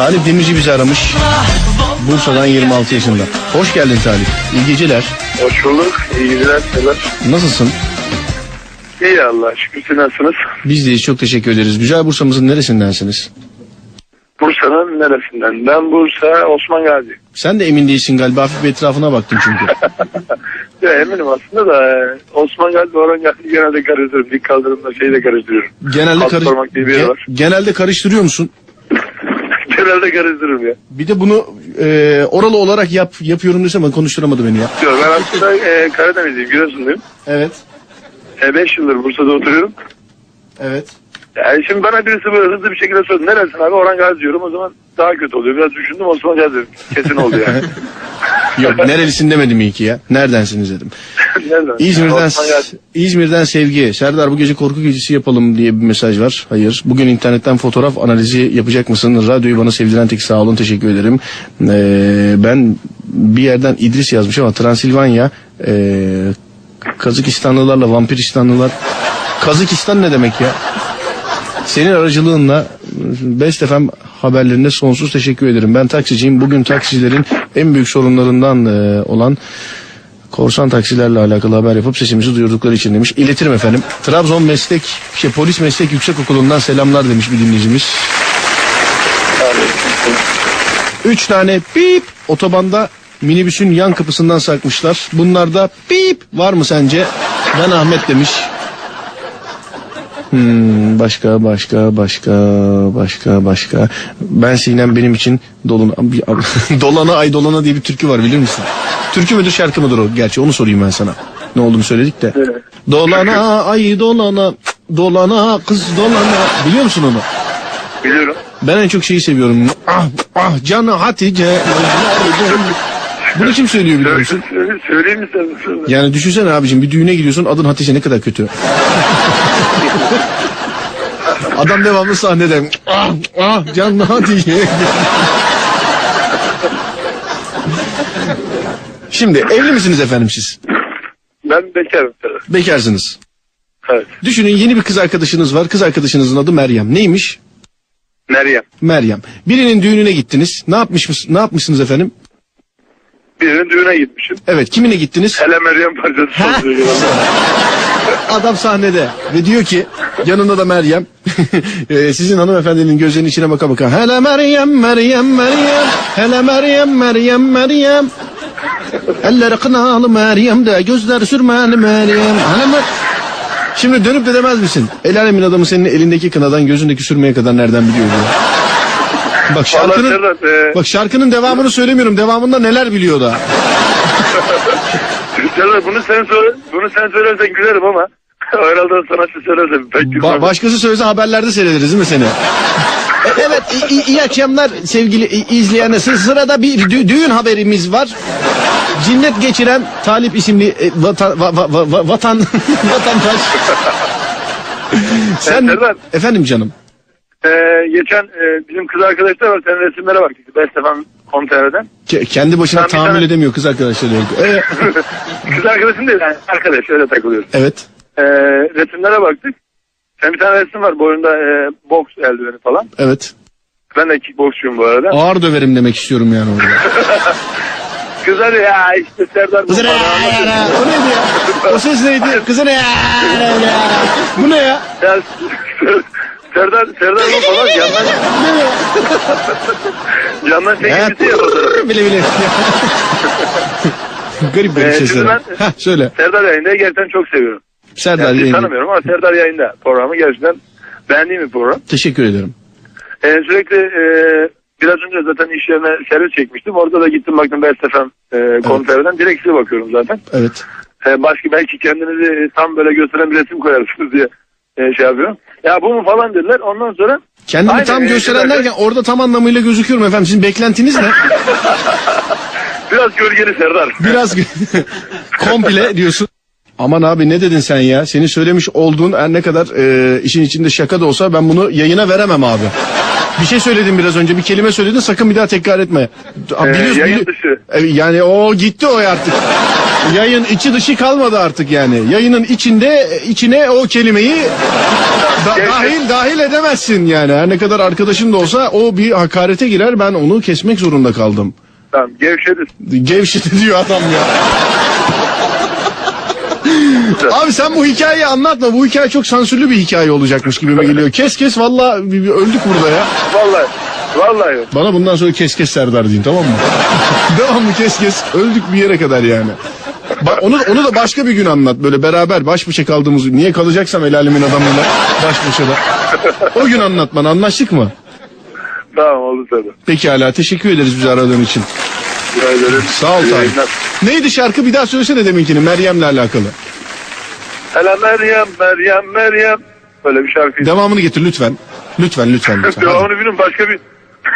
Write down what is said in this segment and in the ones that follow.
Talip Demirci bizi aramış. Bursa'dan 26 yaşında. Hoş geldin Talip. İyi geceler. Hoş bulduk. İyi geceler. Selam. Nasılsın? İyi Allah şükür. Siz nasılsınız? Biz deyiz. Çok teşekkür ederiz. Güzel Bursa'mızın neresindensiniz? Bursa'nın neresinden? Ben Bursa Osman Gazi. Sen de emin değilsin galiba. Hafif bir etrafına baktın çünkü. Ya eminim aslında da e, Osman Gazi Orhan Gazi genelde karıştırıyorum. Dik kaldırımda şeyi de karıştırıyorum. Genelde, karış- parmak diye bir yer Ge- var. genelde karıştırıyor musun? genelde karıştırıyorum ya. Bir de bunu e, oralı olarak yap yapıyorum desem ama konuşturamadı beni ya. Diyor, ben aslında e, Karadenizliyim. Giresunluyum. Evet. 5 yıldır Bursa'da oturuyorum. Evet. Yani şimdi bana birisi böyle hızlı bir şekilde sordu. Neresin abi? Orhan Gazi diyorum. O zaman daha kötü oluyor. Biraz düşündüm Osman Gazi. Kesin oldu yani. Yok nerelisin demedim iyi ki ya. Neredensiniz dedim. Nereden? İzmir'den. İzmir'den sevgi. Serdar bu gece korku gecesi yapalım diye bir mesaj var. Hayır. Bugün internetten fotoğraf analizi yapacak mısın? Radyoyu bana sevdiren tek sağ olun. Teşekkür ederim. Ee, ben bir yerden İdris yazmış ama Transilvanya ee, Kazakistanlılarla Vampiristanlılar Kazakistan ne demek ya? Senin aracılığınla Best FM haberlerine sonsuz teşekkür ederim. Ben taksiciyim. Bugün taksicilerin en büyük sorunlarından e, olan korsan taksilerle alakalı haber yapıp sesimizi duyurdukları için demiş. İletirim efendim. Trabzon Meslek, şey, Polis Meslek Yüksek Okulu'ndan selamlar demiş bir dinleyicimiz. Üç tane pip otobanda minibüsün yan kapısından sakmışlar. Bunlarda pip var mı sence? Ben Ahmet demiş. Hmm, başka başka başka başka başka. Ben Sinem benim için dolun dolana ay dolana diye bir türkü var bilir misin? Türkü müdür şarkı mıdır o? Gerçi onu sorayım ben sana. Ne olduğunu söyledik de. Evet. Dolana ay dolana dolana kız dolana biliyor musun onu? Biliyorum. Ben en çok şeyi seviyorum. Ah ah canı Hatice. Bunu kim söylüyor biliyor musun? Söyle, söyleyeyim mi sen? Yani düşünsene abicim bir düğüne gidiyorsun adın Hatice ne kadar kötü. Adam devamlı sahnede ah ah canlı Hatice. Şimdi evli misiniz efendim siz? Ben bekarım. Bekarsınız. Evet. Düşünün yeni bir kız arkadaşınız var. Kız arkadaşınızın adı Meryem. Neymiş? Meryem. Meryem. Birinin düğününe gittiniz. Ne yapmış ne yapmışsınız efendim? Birinin düğüne gitmişim. Evet kimine gittiniz? Hele Meryem parçası. Adam sahnede ve diyor ki yanında da Meryem e, sizin hanımefendinin gözlerinin içine baka baka hele Meryem Meryem Meryem hele Meryem Meryem Meryem eller kınalı Meryem de gözler sürmeli Meryem hele Mer- Şimdi dönüp de demez misin? El alemin adamı senin elindeki kınadan gözündeki sürmeye kadar nereden biliyor diyor. Bak Vallahi şarkının Serhat, e, bak şarkının devamını söylemiyorum. Devamında neler biliyor da. Serhat bunu sen söyle, bunu sen söylersen gülerim ama herhalde sanatçı söylerse pek Ba- gülmem. başkası söylese haberlerde seyrederiz değil mi seni? E, evet i- i- iyi akşamlar sevgili i- izleyenler. Sı- Sırada bir dü- düğün haberimiz var. Cinnet geçiren Talip isimli e, vata- va- va- va- va- vatan vatandaş. Sen Serdar. efendim canım. Ee, geçen e, bizim kız arkadaşlar var. Senin resimlere baktık. Bestefan Komter'den. Ke- kendi başına Ben bir tahammül tane- edemiyor kız arkadaşları. yok. E, kız arkadaşım değil yani arkadaş öyle takılıyoruz. evet. Ee, resimlere baktık. Sen bir tane resim var boyunda e, boks eldiveni falan. Evet. Ben de kickboksçuyum bu arada. Ağır döverim demek istiyorum yani orada. Kızlar ya işte Serdar Kızın ya, anlatıyor. ya, O neydi ya? O ses neydi? Kızın ya, ya, ya. Bu ne ya? Ya, Serdar, Serdar bu falan yandan yandan çekilmesi ya fotoğrafı. Bile bile. Garip garip Ee, sesler. şimdi ben- Heh, söyle. Serdar yayında gerçekten çok seviyorum. Serdar Yani yayını. tanımıyorum ama Serdar yayında programı gerçekten beğendiğim bir program. Teşekkür ederim. Ee, sürekli e, biraz önce zaten iş yerine servis çekmiştim. Orada da gittim baktım Best FM e, konferden. Direkt size bakıyorum zaten. Evet. E, başka belki kendinizi tam böyle gösteren bir resim koyarsınız diye e, şey yapıyorum. Ya bu mu falan dediler. Ondan sonra Kendimi Aynen, tam gösteren derken orada tam anlamıyla gözüküyorum efendim. Sizin beklentiniz ne? biraz gölgeli Serdar. Biraz komple diyorsun. Aman abi ne dedin sen ya? Senin söylemiş olduğun her ne kadar e, işin içinde şaka da olsa ben bunu yayına veremem abi. Bir şey söyledin biraz önce bir kelime söyledin sakın bir daha tekrar etme. Abi Ee, biliyorsun, yayın bili- dışı. E, Yani o gitti o artık. Yayın içi dışı kalmadı artık yani. Yayının içinde içine o kelimeyi Da- dahil dahil edemezsin yani. Her ne kadar arkadaşın da olsa o bir hakarete girer. Ben onu kesmek zorunda kaldım. Tamam gevşedi. Gevşedi diyor adam ya. Abi sen bu hikayeyi anlatma. Bu hikaye çok sansürlü bir hikaye olacakmış gibime geliyor. Kes kes valla öldük burada ya. Vallahi. Vallahi yok. Bana bundan sonra kes kes Serdar deyin tamam mı? Devamlı kes kes. Öldük bir yere kadar yani. Ba- onu, onu da başka bir gün anlat. Böyle beraber baş başa kaldığımız niye kalacaksam el alemin adamıyla baş başa da. O gün anlat bana anlaştık mı? Tamam oldu tabii. Peki hala teşekkür ederiz bizi aradığın için. Rica ederim. Sağ ol İyi yayınlar. Neydi şarkı bir daha söylesene deminkini Meryem'le alakalı. Hele Meryem, Meryem, Meryem. Böyle bir şarkı. Devamını getir lütfen. Lütfen lütfen lütfen. Hadi. Devamını bilmiyorum başka bir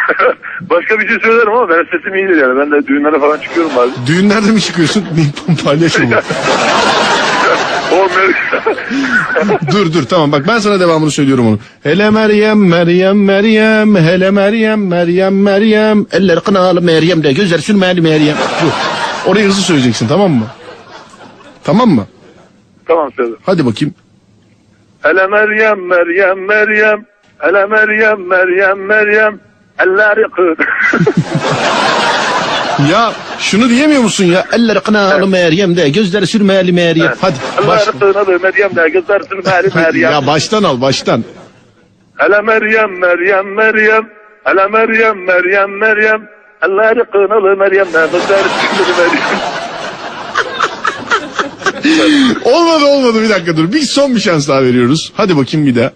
başka bir şey söylerim ama benim sesim iyidir yani. Ben de düğünlere falan çıkıyorum bazen. Düğünlerde mi çıkıyorsun? Paylaş onu. O Meryem. dur dur tamam bak ben sana devamını söylüyorum onu. Hele Meryem Meryem Meryem hele Meryem Meryem Meryem eller kınalı Meryem de gözler sürmeli Meryem. Dur. Orayı hızlı söyleyeceksin tamam mı? Tamam mı? tamam söyle. Hadi bakayım. Hele Meryem, Meryem, Meryem. Hele Meryem, Meryem, Meryem. Elleri kır. Ya şunu diyemiyor musun ya? Eller kınalı Meryem de gözler sürmeli Meryem. Hadi başla. Elleri kınalı Meryem de gözler sürmeli Meryem. Ya baştan al baştan. Hele Meryem, Meryem, Meryem. Hele Meryem, Meryem, Meryem. Elleri kınalı Meryem de gözler sürmeli Meryem. Olmadı olmadı bir dakika dur. Bir son bir şans daha veriyoruz. Hadi bakayım bir daha.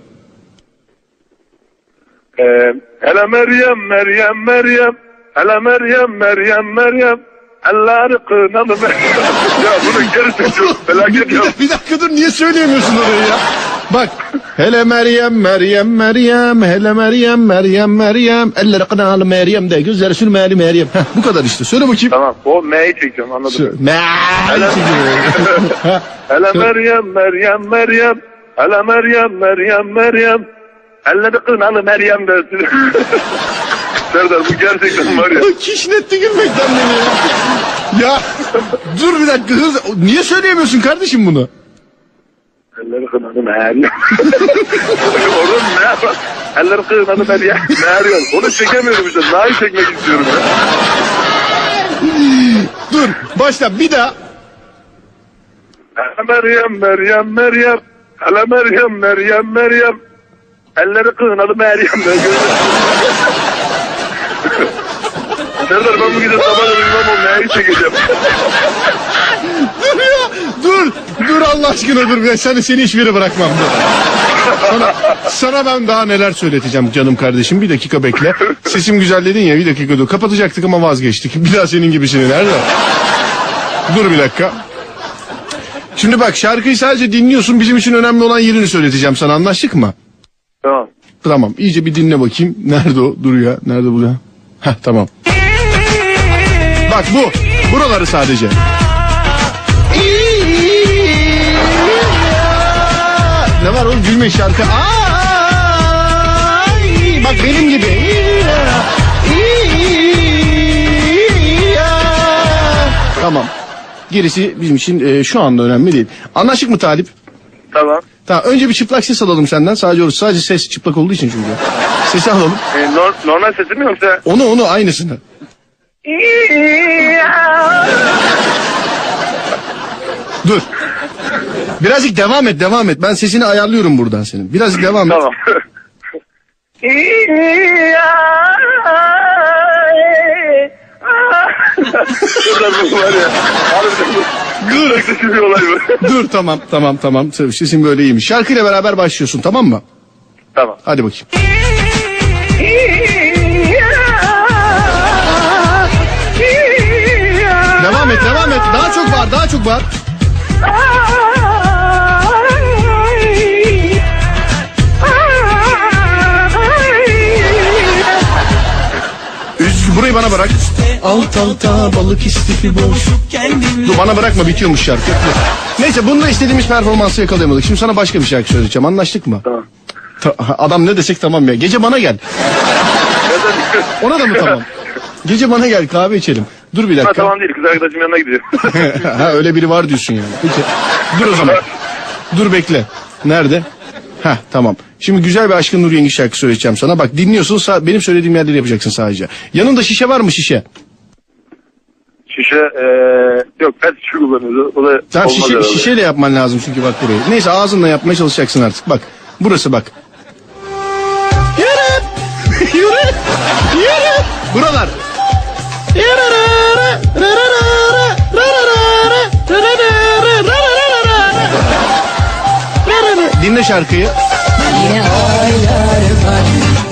Ee, Hele Meryem, Meryem, Meryem. Hele Meryem, Meryem, Meryem. Elleri kınalı Meryem. ya bunu geri söylüyorum. bir, Felaket bir, yok. bir dakika dur niye söyleyemiyorsun orayı ya? Bak. Hele Meryem Meryem Meryem hele Meryem Meryem Meryem eller kınalı Meryem de gözleri sürmeli Meryem. Heh, bu kadar işte. Söyle bakayım. Tamam o M'yi çekeceğim anladım. Meryem. Ha, Hele Meryem, Meryem, Meryem. Hele Meryem, Meryem, Meryem. Elleri kınalı Meryem dersin. Serdar bu gerçekten var ya. Kişnetti gülmekten beni ya. Ya dur bir dakika hız. Niye söyleyemiyorsun kardeşim bunu? Elleri kınalı Meryem. Orada ne yapar? Elleri kınalı Meryem. Meryem. Onu çekemiyorum işte. Na'yı çekmek istiyorum ya. Dur başla bir daha. Meryem, Meryem, Meryem. Hele Meryem, Meryem, Meryem. Elleri kınalı Meryem de Serdar ben bu gece sabah uyumam o M'yi çekeceğim. Dur ya dur. Dur Allah aşkına dur. Ben seni, seni hiçbir yere bırakmam. Dur. Sana, sana ben daha neler söyleteceğim canım kardeşim. Bir dakika bekle. Sesim güzel dedin ya bir dakika dur. Kapatacaktık ama vazgeçtik. Bir daha senin gibisini nerede? Dur bir dakika. Şimdi bak şarkıyı sadece dinliyorsun. Bizim için önemli olan yerini söyleteceğim sana. Anlaştık mı? Tamam. Tamam. iyice bir dinle bakayım. Nerede o? Dur ya. Nerede bu ya? Heh tamam. Bak bu. Buraları sadece. Ne var oğlum gülme şarkı. Ay, bak benim gibi. Tamam. Gerisi bizim için e, şu anda önemli değil. Anlaştık mı Talip? Tamam. Tamam önce bir çıplak ses alalım senden. Sadece orası. Sadece ses çıplak olduğu için çünkü. Sesi alalım. Ee, nor- normal sesim mi yoksa? Onu onu aynısını. Dur. Birazcık devam et devam et. Ben sesini ayarlıyorum buradan senin. Birazcık devam et. Tamam. Serdar bu var ya. Harbiden bu. Dur. Kötü bir olay bu. Dur tamam tamam tamam. Sesin böyle iyiymiş. Şarkıyla beraber başlıyorsun tamam mı? tamam. Hadi bakayım. Devam et devam et. Daha çok var daha çok var. Alt alta balık istifi boş. Dur bana bırakma bitiyormuş şarkı. Neyse bununla istediğimiz performansı yakalayamadık. Şimdi sana başka bir şarkı söyleyeceğim. Anlaştık mı? Tamam. Ta- adam ne desek tamam ya. Gece bana gel. Ona da mı tamam? Gece bana gel kahve içelim. Dur bir Ha, dakika. tamam değil kız arkadaşım yanına gidiyor. ha öyle biri var diyorsun yani. Peki. Dur o zaman. Dur bekle. Nerede? Heh tamam. Şimdi güzel bir Aşkın Nur Yengi şarkı söyleyeceğim sana. Bak dinliyorsun sa- benim söylediğim yerleri yapacaksın sadece. Yanında şişe var mı şişe? Şişe eee yok pet şişe kullanıyoruz. O da Tamam olmaz şişe, herhalde. şişeyle yapman lazım çünkü bak burayı. Neyse ağzınla yapmaya çalışacaksın artık. Bak burası bak. Yürü. Yürü. Yürü. Buralar. Dinle şarkıyı. Yine aylar var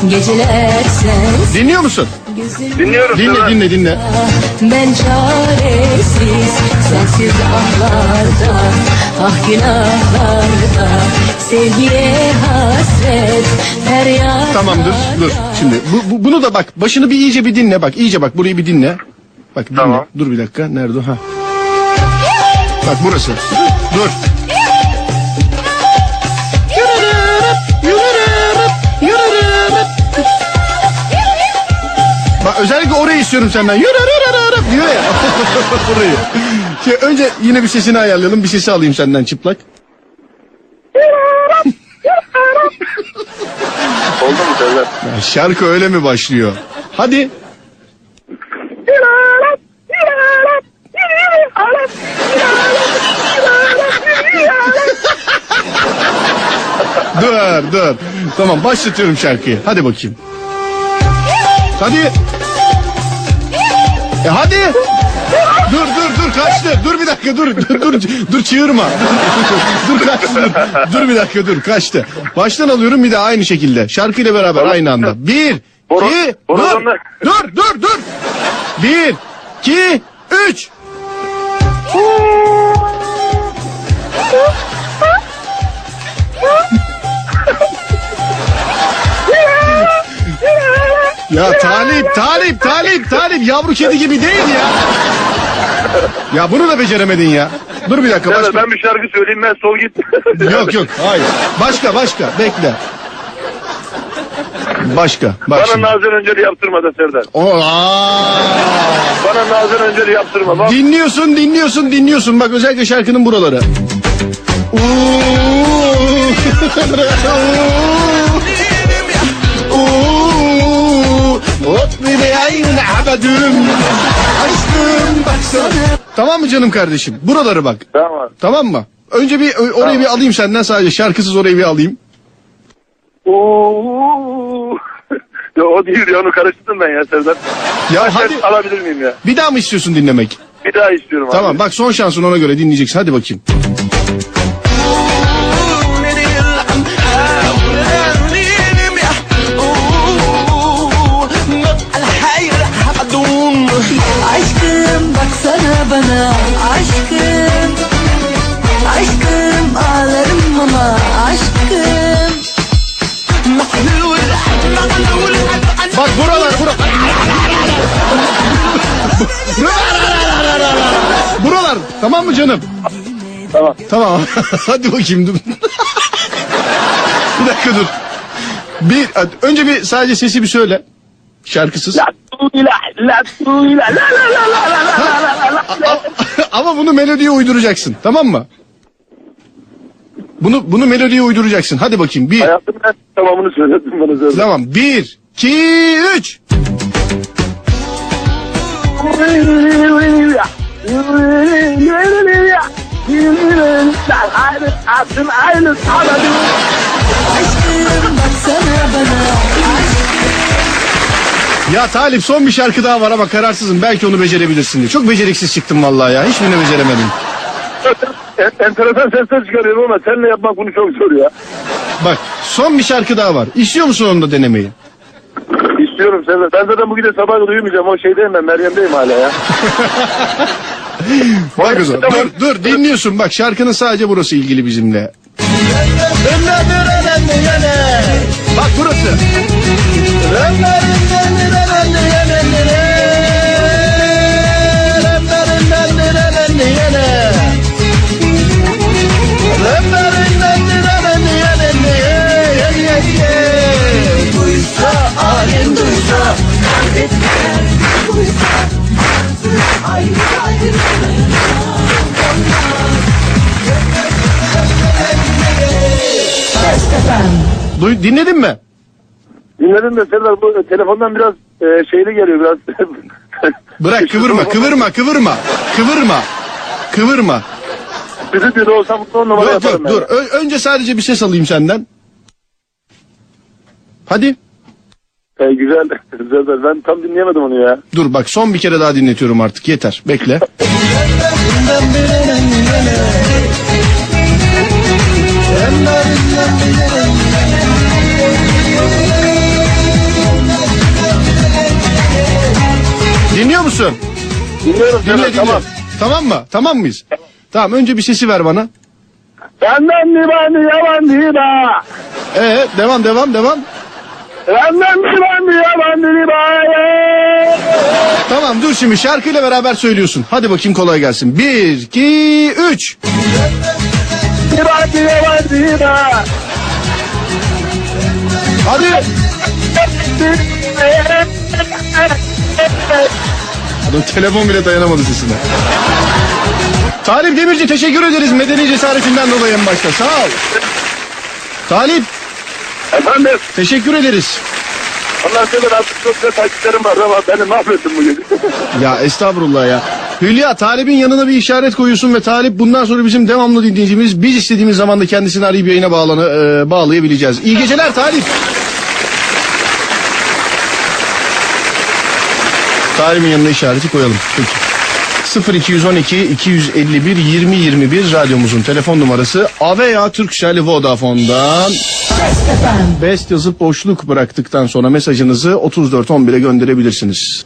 Geceler sensiz Dinliyor musun? Dinliyorum. Dinle dinle dinle. Ben çaresiz Sensiz ahlarda Ah günahlarda Sevgiye hasret Feryat Tamam dur dur. Şimdi bu, bu- bunu da bak başını bir iyice bir dinle bak iyice bak burayı bir dinle. Bak dinle. Tamam. Dur bir dakika nerede o? Ha. Bak burası. Dur. Bak özellikle orayı istiyorum senden. Yürü yürü yürü yürü diyor ya. Orayı. Şey, önce yine bir sesini ayarlayalım. Bir sesi alayım senden çıplak. Oldu mu Sezer? Ya şarkı öyle mi başlıyor? Hadi. dur dur. Tamam başlatıyorum şarkıyı. Hadi bakayım. Hadi. E hadi. Dur dur dur kaçtı. Dur bir dakika dur. Dur dur, dur çığırma. dur kaçtı dur. Dur bir dakika dur kaçtı. Baştan alıyorum bir de aynı şekilde. Şarkıyla beraber aynı anda. Bir, Boru- iki, dur. borazanlar. Dur dur dur. Bir, iki, üç. Ya Talip, Talip, Talip, Talip yavru kedi gibi değil ya. Ya bunu da beceremedin ya. Dur bir dakika başka. ben bir şarkı söyleyeyim ben sol git. Yok yok hayır. Başka başka bekle. Başka. Bak Bana şimdi. Nazır Önceli yaptırma da Serdar. O, aa. Bana Nazır Önceli yaptırma. Bak. Dinliyorsun dinliyorsun dinliyorsun. Bak özellikle şarkının buraları. Uuu. Otlu. Aşkım baksana. Tamam mı canım kardeşim? Buraları bak. Tamam. Tamam mı? Önce bir orayı bir alayım senden sadece şarkısız orayı bir alayım. Oo. ya o değil ya onu karıştırdım ben ya Serdar. Ya Ben hadi alabilir miyim ya? bir daha mı istiyorsun dinlemek? Bir daha istiyorum Tamam abi. bak son şansın ona göre dinleyeceksin. Hadi bakayım. Bana Aşkım Aşkım ağlarım ama Aşkım Bak buralar buralar. buralar tamam mı canım? Tamam. Tamam. Hadi bakayım dur. bir dakika dur. Bir önce bir sadece sesi bir söyle. Şarkısız. La ama bunu melodiye uyduracaksın tamam mı? Bunu bunu melodiye uyduracaksın. Hadi bakayım. Bir. Hayatımın tamamını söyledim bana zaten. Tamam. Bir, iki, üç. Aşkım baksana bana ya Talip son bir şarkı daha var ama kararsızım. Belki onu becerebilirsin diye. Çok beceriksiz çıktım vallahi ya. Hiçbirini beceremedim. En- Enteresan sesler çıkarıyorum ama seninle yapmak bunu çok zor ya. Bak son bir şarkı daha var. İstiyor musun onu da denemeyi? İstiyorum Serdar. Ben zaten bugün de sabah kadar uyumayacağım. O şeydeyim ben Meryem'deyim hala ya. Bak o zaman. Dur dur dinliyorsun. Bak şarkının sadece burası ilgili bizimle. Bak burası. Duysa, alim duysa, kaybetmeyen duysa Duy, dinledin mi? Dinledim de Serdar bu telefondan biraz e, şeyli geliyor biraz. Bırak kıvırma kıvırma kıvırma. Kıvırma. Kıvırma. Stüdyoda olsam mutlu on numara Dur dur dur. Ö- önce sadece bir ses alayım senden. Hadi. E, güzel. Serdar ben tam dinleyemedim onu ya. Dur bak son bir kere daha dinletiyorum artık. Yeter. Bekle. musun? Dinliyorum Dinle dinle. tamam. Tamam mı? Tamam mıyız? Tamam önce bir sesi ver bana. Benden divani yalan diba. Ee devam devam devam. Benden divani yalan diba. Tamam dur şimdi şarkıyla beraber söylüyorsun. Hadi bakayım kolay gelsin. Bir, iki, üç. Divani yalan diba. Hadi. Adam telefon bile dayanamadı sesine. Talip Demirci teşekkür ederiz medeni cesaretinden dolayı en başta. Sağ ol. Talip Efendim. teşekkür ederiz. Allah Serdar artık çok güzel takipçilerim var ama beni mahvettin bugün. Ya estağfurullah ya. Hülya Talip'in yanına bir işaret koyuyorsun ve Talip bundan sonra bizim devamlı dinleyicimiz. Biz istediğimiz zaman da kendisini arayıp yayına bağlanı, e, bağlayabileceğiz. İyi geceler Talip. Talip'in yanına işareti koyalım. Peki. 0212 251 20 21 radyomuzun telefon numarası Aveya Turkcell Vodafone'dan Best yazıp boşluk bıraktıktan sonra mesajınızı 3411'e gönderebilirsiniz.